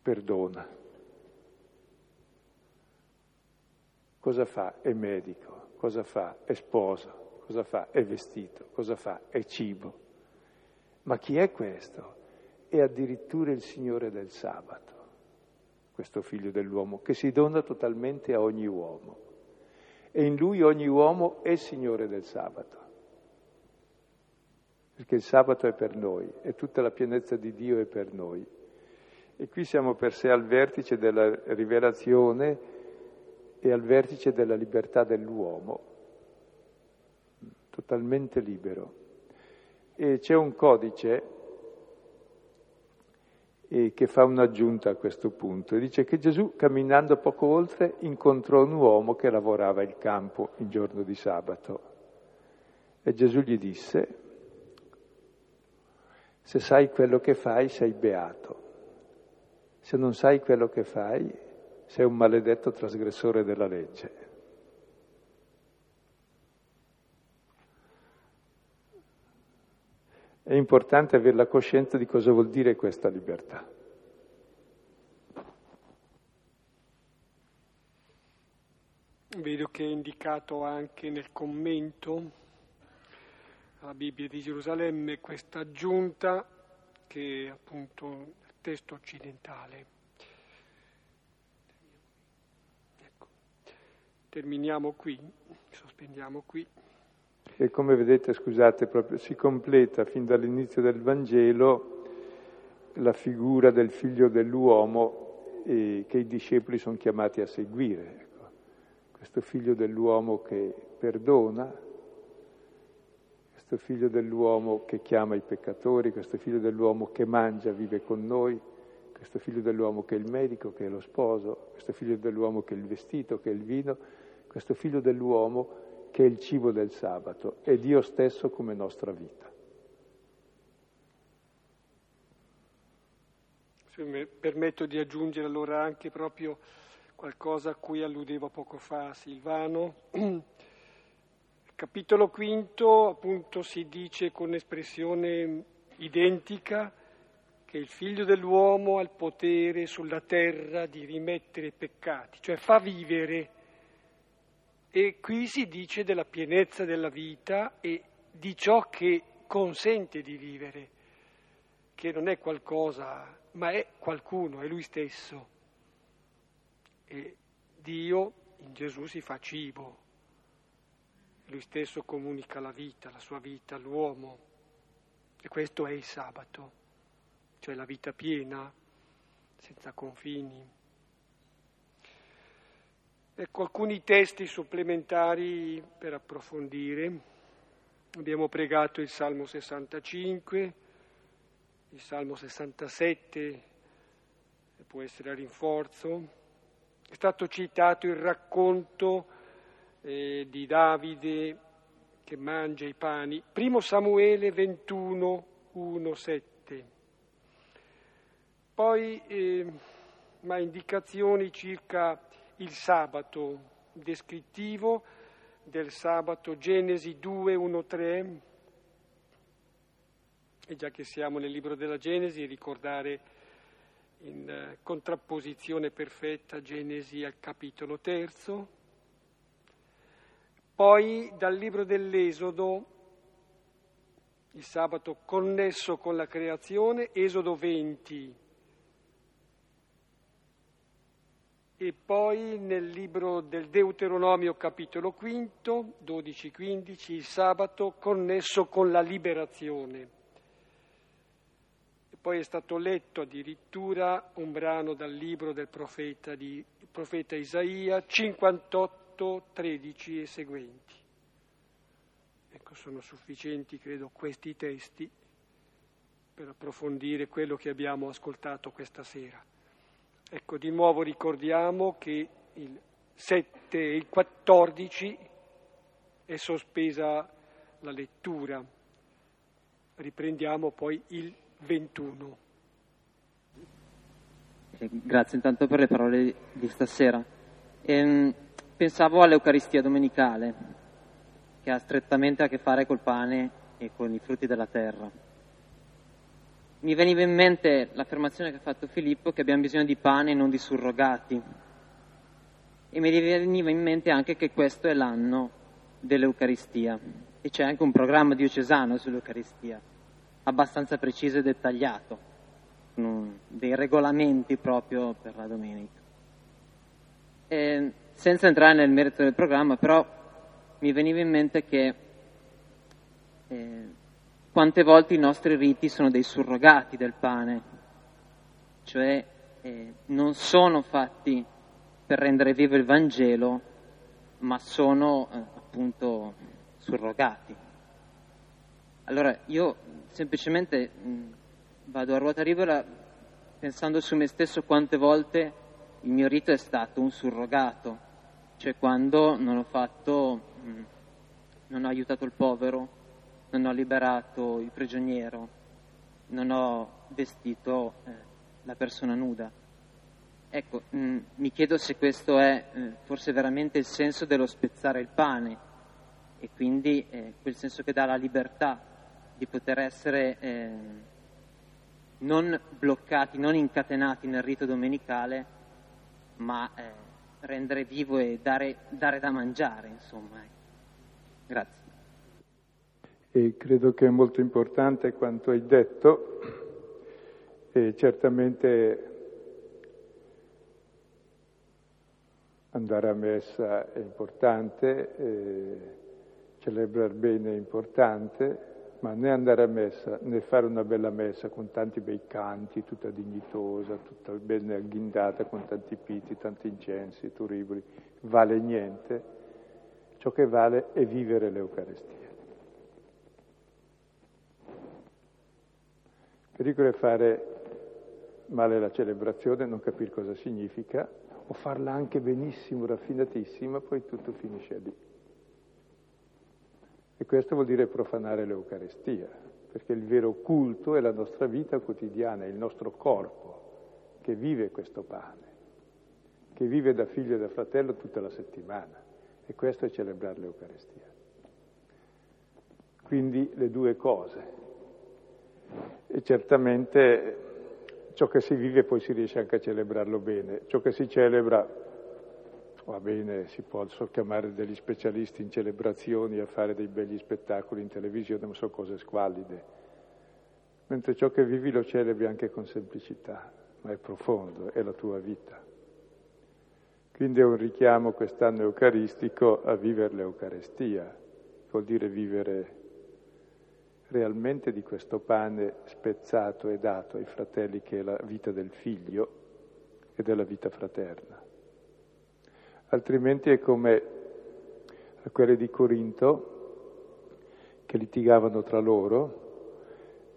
B: Perdona. Cosa fa? È medico. Cosa fa? È sposo. Cosa fa? È vestito. Cosa fa? È cibo. Ma chi è questo? È addirittura il Signore del sabato, questo figlio dell'uomo, che si dona totalmente a ogni uomo. E in lui ogni uomo è Signore del sabato perché il sabato è per noi e tutta la pienezza di Dio è per noi. E qui siamo per sé al vertice della rivelazione e al vertice della libertà dell'uomo, totalmente libero. E c'è un codice che fa un'aggiunta a questo punto. Dice che Gesù, camminando poco oltre, incontrò un uomo che lavorava il campo il giorno di sabato. E Gesù gli disse, se sai quello che fai, sei beato. Se non sai quello che fai, sei un maledetto trasgressore della legge. È importante avere la coscienza di cosa vuol dire questa libertà.
A: Vedo che è indicato anche nel commento alla Bibbia di Gerusalemme questa aggiunta che è appunto il testo occidentale. Ecco. Terminiamo qui, sospendiamo qui.
B: E come vedete, scusate, proprio si completa fin dall'inizio del Vangelo la figura del figlio dell'uomo eh, che i discepoli sono chiamati a seguire. Ecco. Questo figlio dell'uomo che perdona, questo figlio dell'uomo che chiama i peccatori, questo figlio dell'uomo che mangia, vive con noi, questo figlio dell'uomo che è il medico, che è lo sposo, questo figlio dell'uomo che è il vestito, che è il vino, questo figlio dell'uomo che è il cibo del sabato, è Dio stesso come nostra vita.
A: Se mi permetto di aggiungere allora anche proprio qualcosa a cui alludeva poco fa Silvano. [CLEARS THROAT] Capitolo quinto, appunto, si dice con espressione identica che il figlio dell'uomo ha il potere sulla terra di rimettere i peccati, cioè fa vivere. E qui si dice della pienezza della vita e di ciò che consente di vivere, che non è qualcosa, ma è qualcuno, è lui stesso. E Dio in Gesù si fa cibo, lui stesso comunica la vita, la sua vita all'uomo. E questo è il sabato cioè la vita piena, senza confini. Ecco alcuni testi supplementari per approfondire. Abbiamo pregato il Salmo 65, il Salmo 67 può essere a rinforzo. È stato citato il racconto eh, di Davide che mangia i pani. Primo Samuele 21, 1, 7. Poi eh, ma indicazioni circa il sabato, descrittivo del sabato Genesi 2, 1, 3. E già che siamo nel libro della Genesi, ricordare in eh, contrapposizione perfetta Genesi al capitolo terzo. Poi dal libro dell'Esodo, il sabato connesso con la creazione, Esodo 20, e poi nel libro del Deuteronomio capitolo quinto, 12-15, il sabato connesso con la liberazione. E poi è stato letto addirittura un brano dal libro del profeta, di, profeta Isaia, 58, 13 e seguenti. Ecco, sono sufficienti, credo, questi testi per approfondire quello che abbiamo ascoltato questa sera. Ecco, di nuovo ricordiamo che il 7 e il 14 è sospesa la lettura. Riprendiamo poi il 21.
C: Eh, grazie intanto per le parole di stasera. Ehm, pensavo all'Eucaristia domenicale, che ha strettamente a che fare col pane e con i frutti della terra mi veniva in mente l'affermazione che ha fatto Filippo che abbiamo bisogno di pane e non di surrogati. E mi veniva in mente anche che questo è l'anno dell'Eucaristia e c'è anche un programma diocesano sull'Eucaristia, abbastanza preciso e dettagliato, dei regolamenti proprio per la domenica. E senza entrare nel merito del programma, però mi veniva in mente che eh, quante volte i nostri riti sono dei surrogati del pane, cioè eh, non sono fatti per rendere vivo il Vangelo, ma sono eh, appunto surrogati. Allora io semplicemente mh, vado a ruota libera pensando su me stesso quante volte il mio rito è stato un surrogato, cioè quando non ho fatto, mh, non ho aiutato il povero, non ho liberato il prigioniero, non ho vestito eh, la persona nuda. Ecco, mm, mi chiedo se questo è eh, forse veramente il senso dello spezzare il pane e quindi eh, quel senso che dà la libertà di poter essere non bloccati, non incatenati nel rito domenicale, ma rendere vivo e dare, dare da mangiare, insomma. Ecco. Grazie
B: e credo che è molto importante quanto hai detto e certamente andare a messa è importante, celebrare bene è importante, ma né andare a messa né fare una bella messa con tanti bei canti, tutta dignitosa, tutta ben agghindata, con tanti piti, tanti incensi, turiboli, vale niente. Ciò che vale è vivere l'Eucaristia. pericolo è fare male la celebrazione, non capire cosa significa, o farla anche benissimo, raffinatissima, poi tutto finisce lì. E questo vuol dire profanare l'Eucarestia, perché il vero culto è la nostra vita quotidiana, è il nostro corpo che vive questo pane, che vive da figlio e da fratello tutta la settimana. E questo è celebrare l'Eucarestia. Quindi le due cose, e certamente ciò che si vive poi si riesce anche a celebrarlo bene. Ciò che si celebra, va bene, si può chiamare degli specialisti in celebrazioni, a fare dei begli spettacoli in televisione, ma sono cose squallide. Mentre ciò che vivi lo celebri anche con semplicità, ma è profondo, è la tua vita. Quindi è un richiamo quest'anno eucaristico a vivere l'Eucarestia, vuol dire vivere realmente di questo pane spezzato e dato ai fratelli che è la vita del figlio e della vita fraterna. Altrimenti è come a quelli di Corinto che litigavano tra loro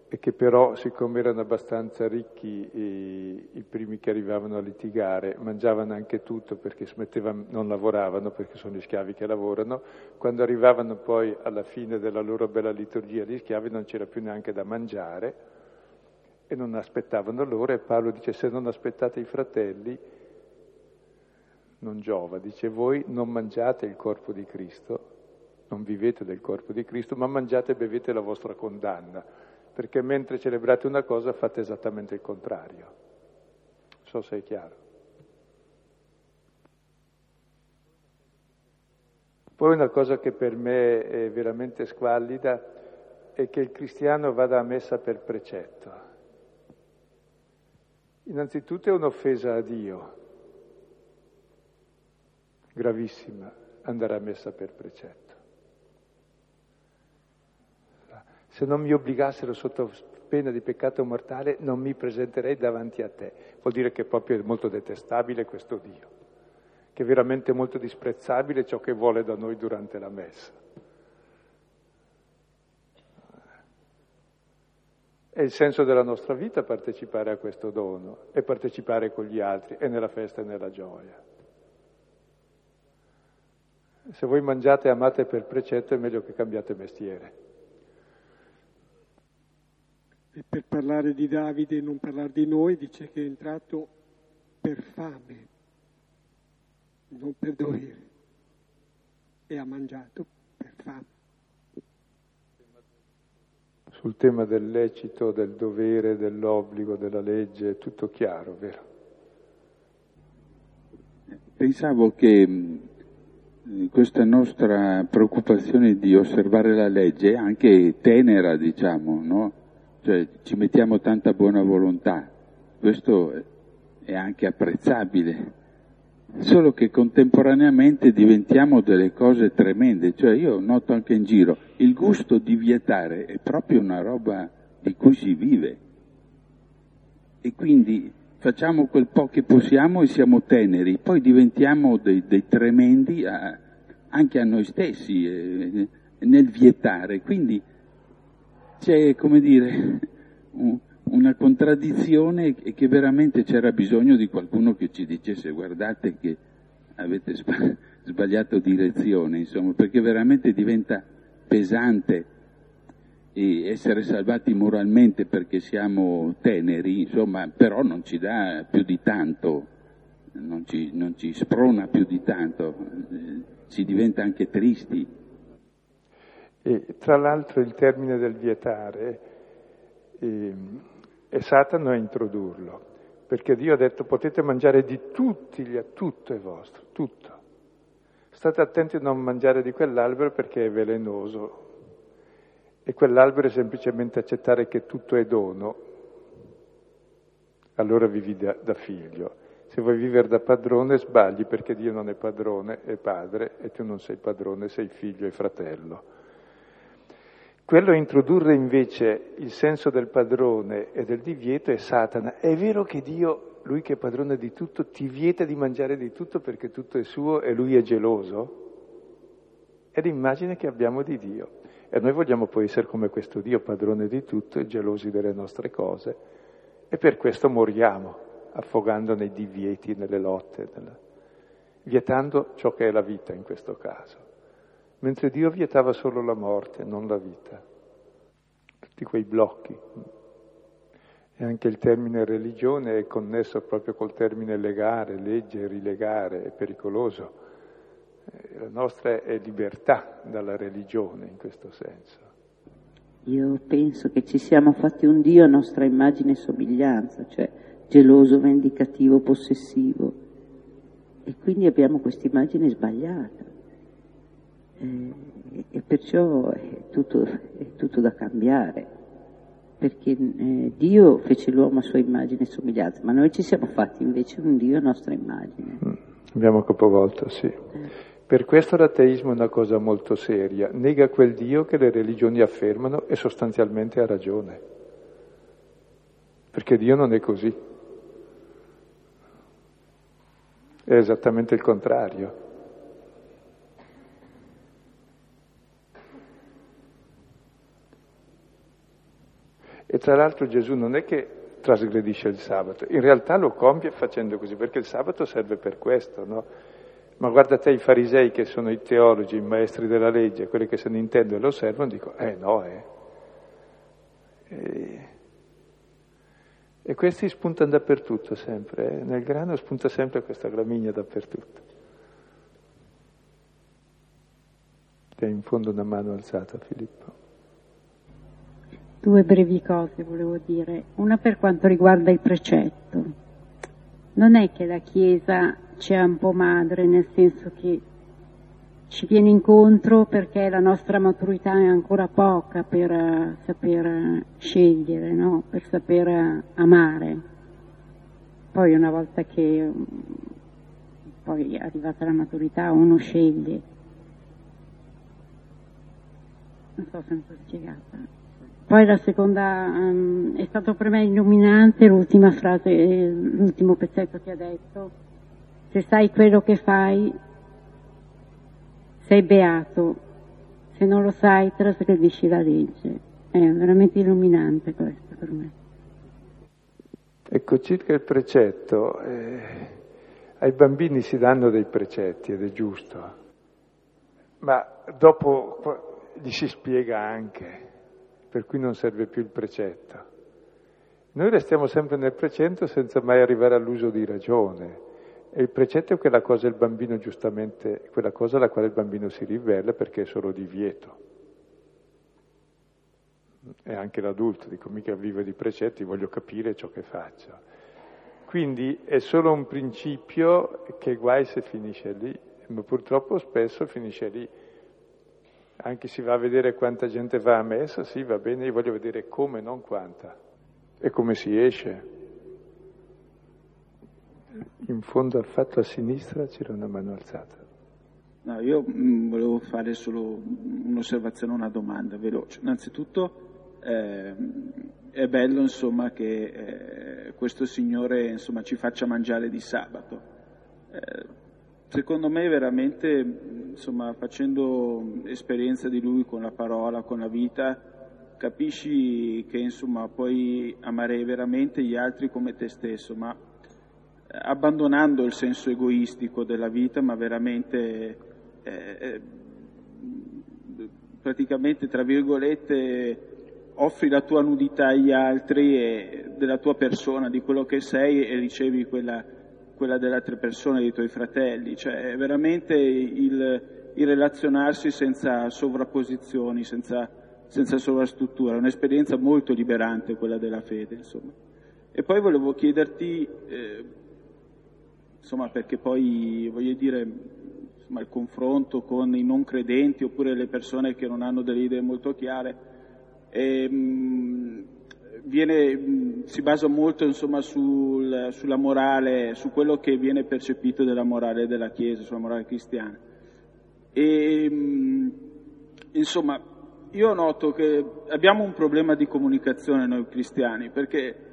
B: e che però, siccome erano abbastanza ricchi i, i, primi che arrivavano a litigare, mangiavano anche tutto perché non lavoravano, perché sono gli schiavi che lavorano, quando arrivavano poi alla fine della loro bella liturgia gli schiavi non c'era più neanche da mangiare e non aspettavano loro e Paolo dice se non aspettate i fratelli non giova, dice voi non mangiate il corpo di Cristo, non vivete del corpo di Cristo, ma mangiate e bevete la vostra condanna perché mentre celebrate una cosa fate esattamente il contrario. Non so se è chiaro. Poi una cosa che per me è veramente squallida è che il cristiano vada a messa per precetto. Innanzitutto è un'offesa a Dio, gravissima, andare a messa per precetto. Se non mi obbligassero sotto pena di peccato mortale non mi presenterei davanti a te. Vuol dire che proprio è molto detestabile questo Dio, che è veramente molto disprezzabile ciò che vuole da noi durante la messa. È il senso della nostra vita partecipare a questo dono e partecipare con gli altri e nella festa e nella gioia. Se voi mangiate e amate per precetto è meglio che cambiate mestiere.
A: E per parlare di Davide e non parlare di noi, dice che è entrato per fame, non per dovere, e ha mangiato per fame.
B: Sul tema del lecito, del dovere, dell'obbligo, della legge, è tutto chiaro, vero?
D: Pensavo che questa nostra preoccupazione di osservare la legge è anche tenera, diciamo, no? cioè ci mettiamo tanta buona volontà, questo è anche apprezzabile, solo che contemporaneamente diventiamo delle cose tremende, cioè io noto anche in giro, il gusto di vietare è proprio una roba di cui si vive. E quindi facciamo quel po' che possiamo e siamo teneri, poi diventiamo dei, dei tremendi a, anche a noi stessi eh, nel vietare, quindi c'è, come dire, una contraddizione e che veramente c'era bisogno di qualcuno che ci dicesse guardate che avete [LAUGHS] sbagliato direzione, insomma, perché veramente diventa pesante e essere salvati moralmente perché siamo teneri, insomma, però non ci dà più di tanto, non ci, non ci sprona più di tanto, si diventa anche tristi.
B: E tra l'altro il termine del vietare eh, è Satana a introdurlo, perché Dio ha detto potete mangiare di tutti, gli, tutto è vostro, tutto. State attenti a non mangiare di quell'albero perché è velenoso e quell'albero è semplicemente accettare che tutto è dono, allora vivi da, da figlio. Se vuoi vivere da padrone sbagli perché Dio non è padrone, è padre e tu non sei padrone, sei figlio e fratello. Quello a introdurre invece il senso del padrone e del divieto è Satana. È vero che Dio, lui che è padrone di tutto, ti vieta di mangiare di tutto perché tutto è suo e lui è geloso? È l'immagine che abbiamo di Dio. E noi vogliamo poi essere come questo Dio, padrone di tutto e gelosi delle nostre cose. E per questo moriamo, affogando nei divieti, nelle lotte, nella... vietando ciò che è la vita in questo caso mentre Dio vietava solo la morte, non la vita. Tutti quei blocchi. E anche il termine religione è connesso proprio col termine legare, legge, rilegare, è pericoloso. Eh, la nostra è libertà dalla religione in questo senso.
E: Io penso che ci siamo fatti un Dio a nostra immagine e somiglianza, cioè geloso, vendicativo, possessivo. E quindi abbiamo questa immagine sbagliata. Eh, e perciò è tutto, è tutto da cambiare perché eh, Dio fece l'uomo a sua immagine e somiglianza, ma noi ci siamo fatti invece un Dio a nostra immagine.
B: Mm, abbiamo capovolto, sì. Eh. Per questo l'ateismo è una cosa molto seria, nega quel Dio che le religioni affermano e sostanzialmente ha ragione, perché Dio non è così, è esattamente il contrario. E tra l'altro Gesù non è che trasgredisce il sabato, in realtà lo compie facendo così, perché il sabato serve per questo, no? Ma guarda te i farisei che sono i teologi, i maestri della legge, quelli che se ne intendono e lo osservano, dicono, eh no, eh. E, e questi spuntano dappertutto sempre, eh? nel grano spunta sempre questa gramigna dappertutto. C'è in fondo una mano alzata, Filippo.
F: Due brevi cose volevo dire. Una per quanto riguarda il precetto. Non è che la Chiesa c'è un po' madre, nel senso che ci viene incontro perché la nostra maturità è ancora poca per uh, saper uh, scegliere, no? per saper uh, amare. Poi una volta che um, poi è arrivata la maturità uno sceglie. Non so se mi sono spiegata. Poi la seconda, um, è stato per me illuminante l'ultima frase, l'ultimo pezzetto che ha detto, se sai quello che fai, sei beato, se non lo sai trasgredisci la legge. È veramente illuminante questo per me.
B: Ecco, circa il precetto, eh, ai bambini si danno dei precetti ed è giusto, ma dopo gli si spiega anche per cui non serve più il precetto. Noi restiamo sempre nel precetto senza mai arrivare all'uso di ragione. E il precetto è quella cosa, quella cosa alla quale il bambino si rivela perché è solo divieto. E anche l'adulto, dico mica vivo di precetti, voglio capire ciò che faccio. Quindi è solo un principio che guai se finisce lì, ma purtroppo spesso finisce lì. Anche si va a vedere quanta gente va a messa, sì, va bene, io voglio vedere come, non quanta. E come si esce. In fondo al fatto a sinistra c'era una mano alzata.
G: No, io mh, mm, volevo fare solo un'osservazione, una domanda veloce. Innanzitutto eh, è bello insomma, che eh, questo Signore insomma, ci faccia mangiare di sabato. Eh, Secondo me veramente, insomma, facendo esperienza di lui con la parola, con la vita, capisci che insomma puoi amare veramente gli altri come te stesso, ma abbandonando il senso egoistico della vita, ma veramente eh, eh, praticamente, tra virgolette, offri la tua nudità agli altri e della tua persona, di quello che sei e ricevi quella quella delle altre persone, dei tuoi fratelli, cioè è veramente il, il relazionarsi senza sovrapposizioni, senza, senza sovrastruttura, è un'esperienza molto liberante quella della fede, insomma. E poi volevo chiederti, eh, insomma, perché poi voglio dire, insomma, il confronto con i non credenti oppure le persone che non hanno delle idee molto chiare, ehm, viene, si basa molto insomma, sul, sulla morale, su quello che viene percepito della morale della Chiesa, sulla morale cristiana. E, insomma, io noto che abbiamo un problema di comunicazione noi cristiani, perché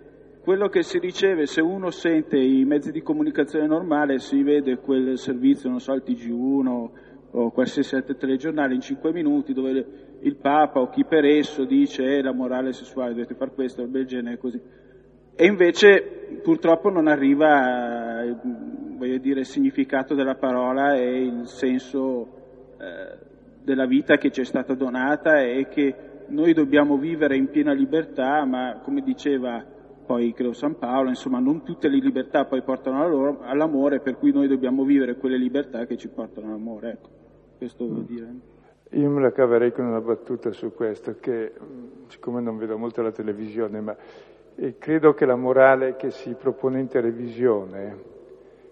G: quello che si riceve, se uno sente i mezzi di comunicazione normale, si vede quel servizio, non so, il TG1 o qualsiasi altro telegiornale in cinque minuti dove il Papa o chi per esso dice eh, la morale sessuale dovete fare questo, del genere così. E invece purtroppo non arriva, voglio dire, il significato della parola e il senso eh, della vita che ci è stata donata e che noi dobbiamo vivere in piena libertà, ma come diceva poi credo San Paolo, insomma non tutte le libertà poi portano all'amore, per cui noi dobbiamo vivere quelle libertà che ci portano all'amore. Ecco questo vuol dire.
B: Io me la caverei con una battuta su questo, che siccome non vedo molto la televisione, ma E credo che la morale che si propone in televisione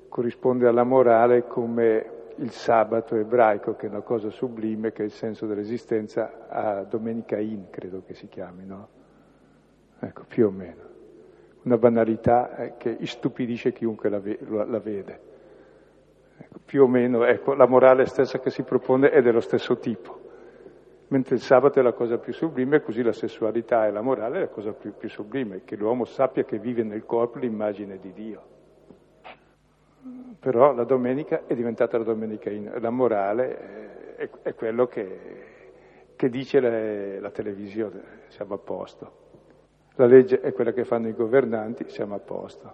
B: corrisponde alla morale come il sabato ebraico, che è una cosa sublime, che è il senso dell'esistenza, a Domenica In, credo che si chiami, no? Ecco, più o meno. Una banalità eh, che istupidisce chiunque la, ve- la vede. Ecco, più o meno, ecco, la morale stessa che si propone è dello stesso tipo. Mentre il sabato è la cosa più sublime, così la sessualità e la morale è la cosa più, più sublime, che l'uomo sappia che vive nel corpo l'immagine di Dio. Però la domenica è diventata la domenica in... La morale è, è quello che, che dice le, la televisione, siamo a posto. La legge è quella che fanno i governanti, siamo a posto.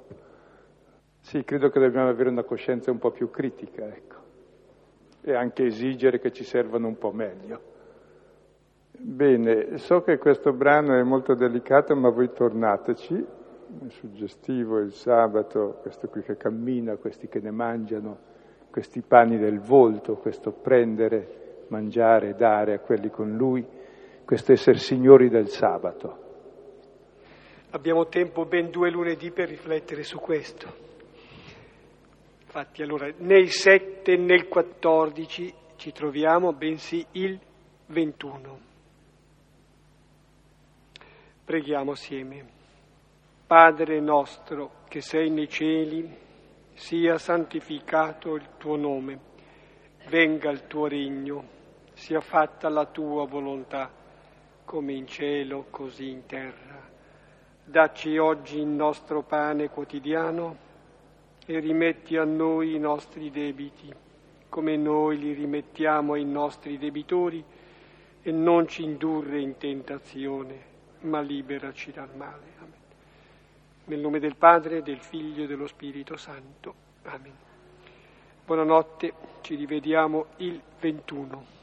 B: Sì, credo che dobbiamo avere una coscienza un po' più critica, ecco, e anche esigere che ci servano un po' meglio. Bene, so che questo brano è molto delicato, ma voi tornateci, è suggestivo il sabato, questo qui che cammina, questi che ne mangiano, questi pani del volto, questo prendere, mangiare, dare a quelli con lui, questo essere signori del sabato.
A: Abbiamo tempo ben due lunedì per riflettere su questo. Infatti allora né il 7 né il 14 ci troviamo, bensì il 21. Preghiamo assieme. Padre nostro che sei nei cieli, sia santificato il tuo nome, venga il tuo regno, sia fatta la tua volontà, come in cielo, così in terra. Dacci oggi il nostro pane quotidiano e rimetti a noi i nostri debiti, come noi li rimettiamo ai nostri debitori, e non ci indurre in tentazione, ma liberaci dal male. Nel nome del Padre, del Figlio e dello Spirito Santo. Amen. Buonanotte, ci rivediamo il 21.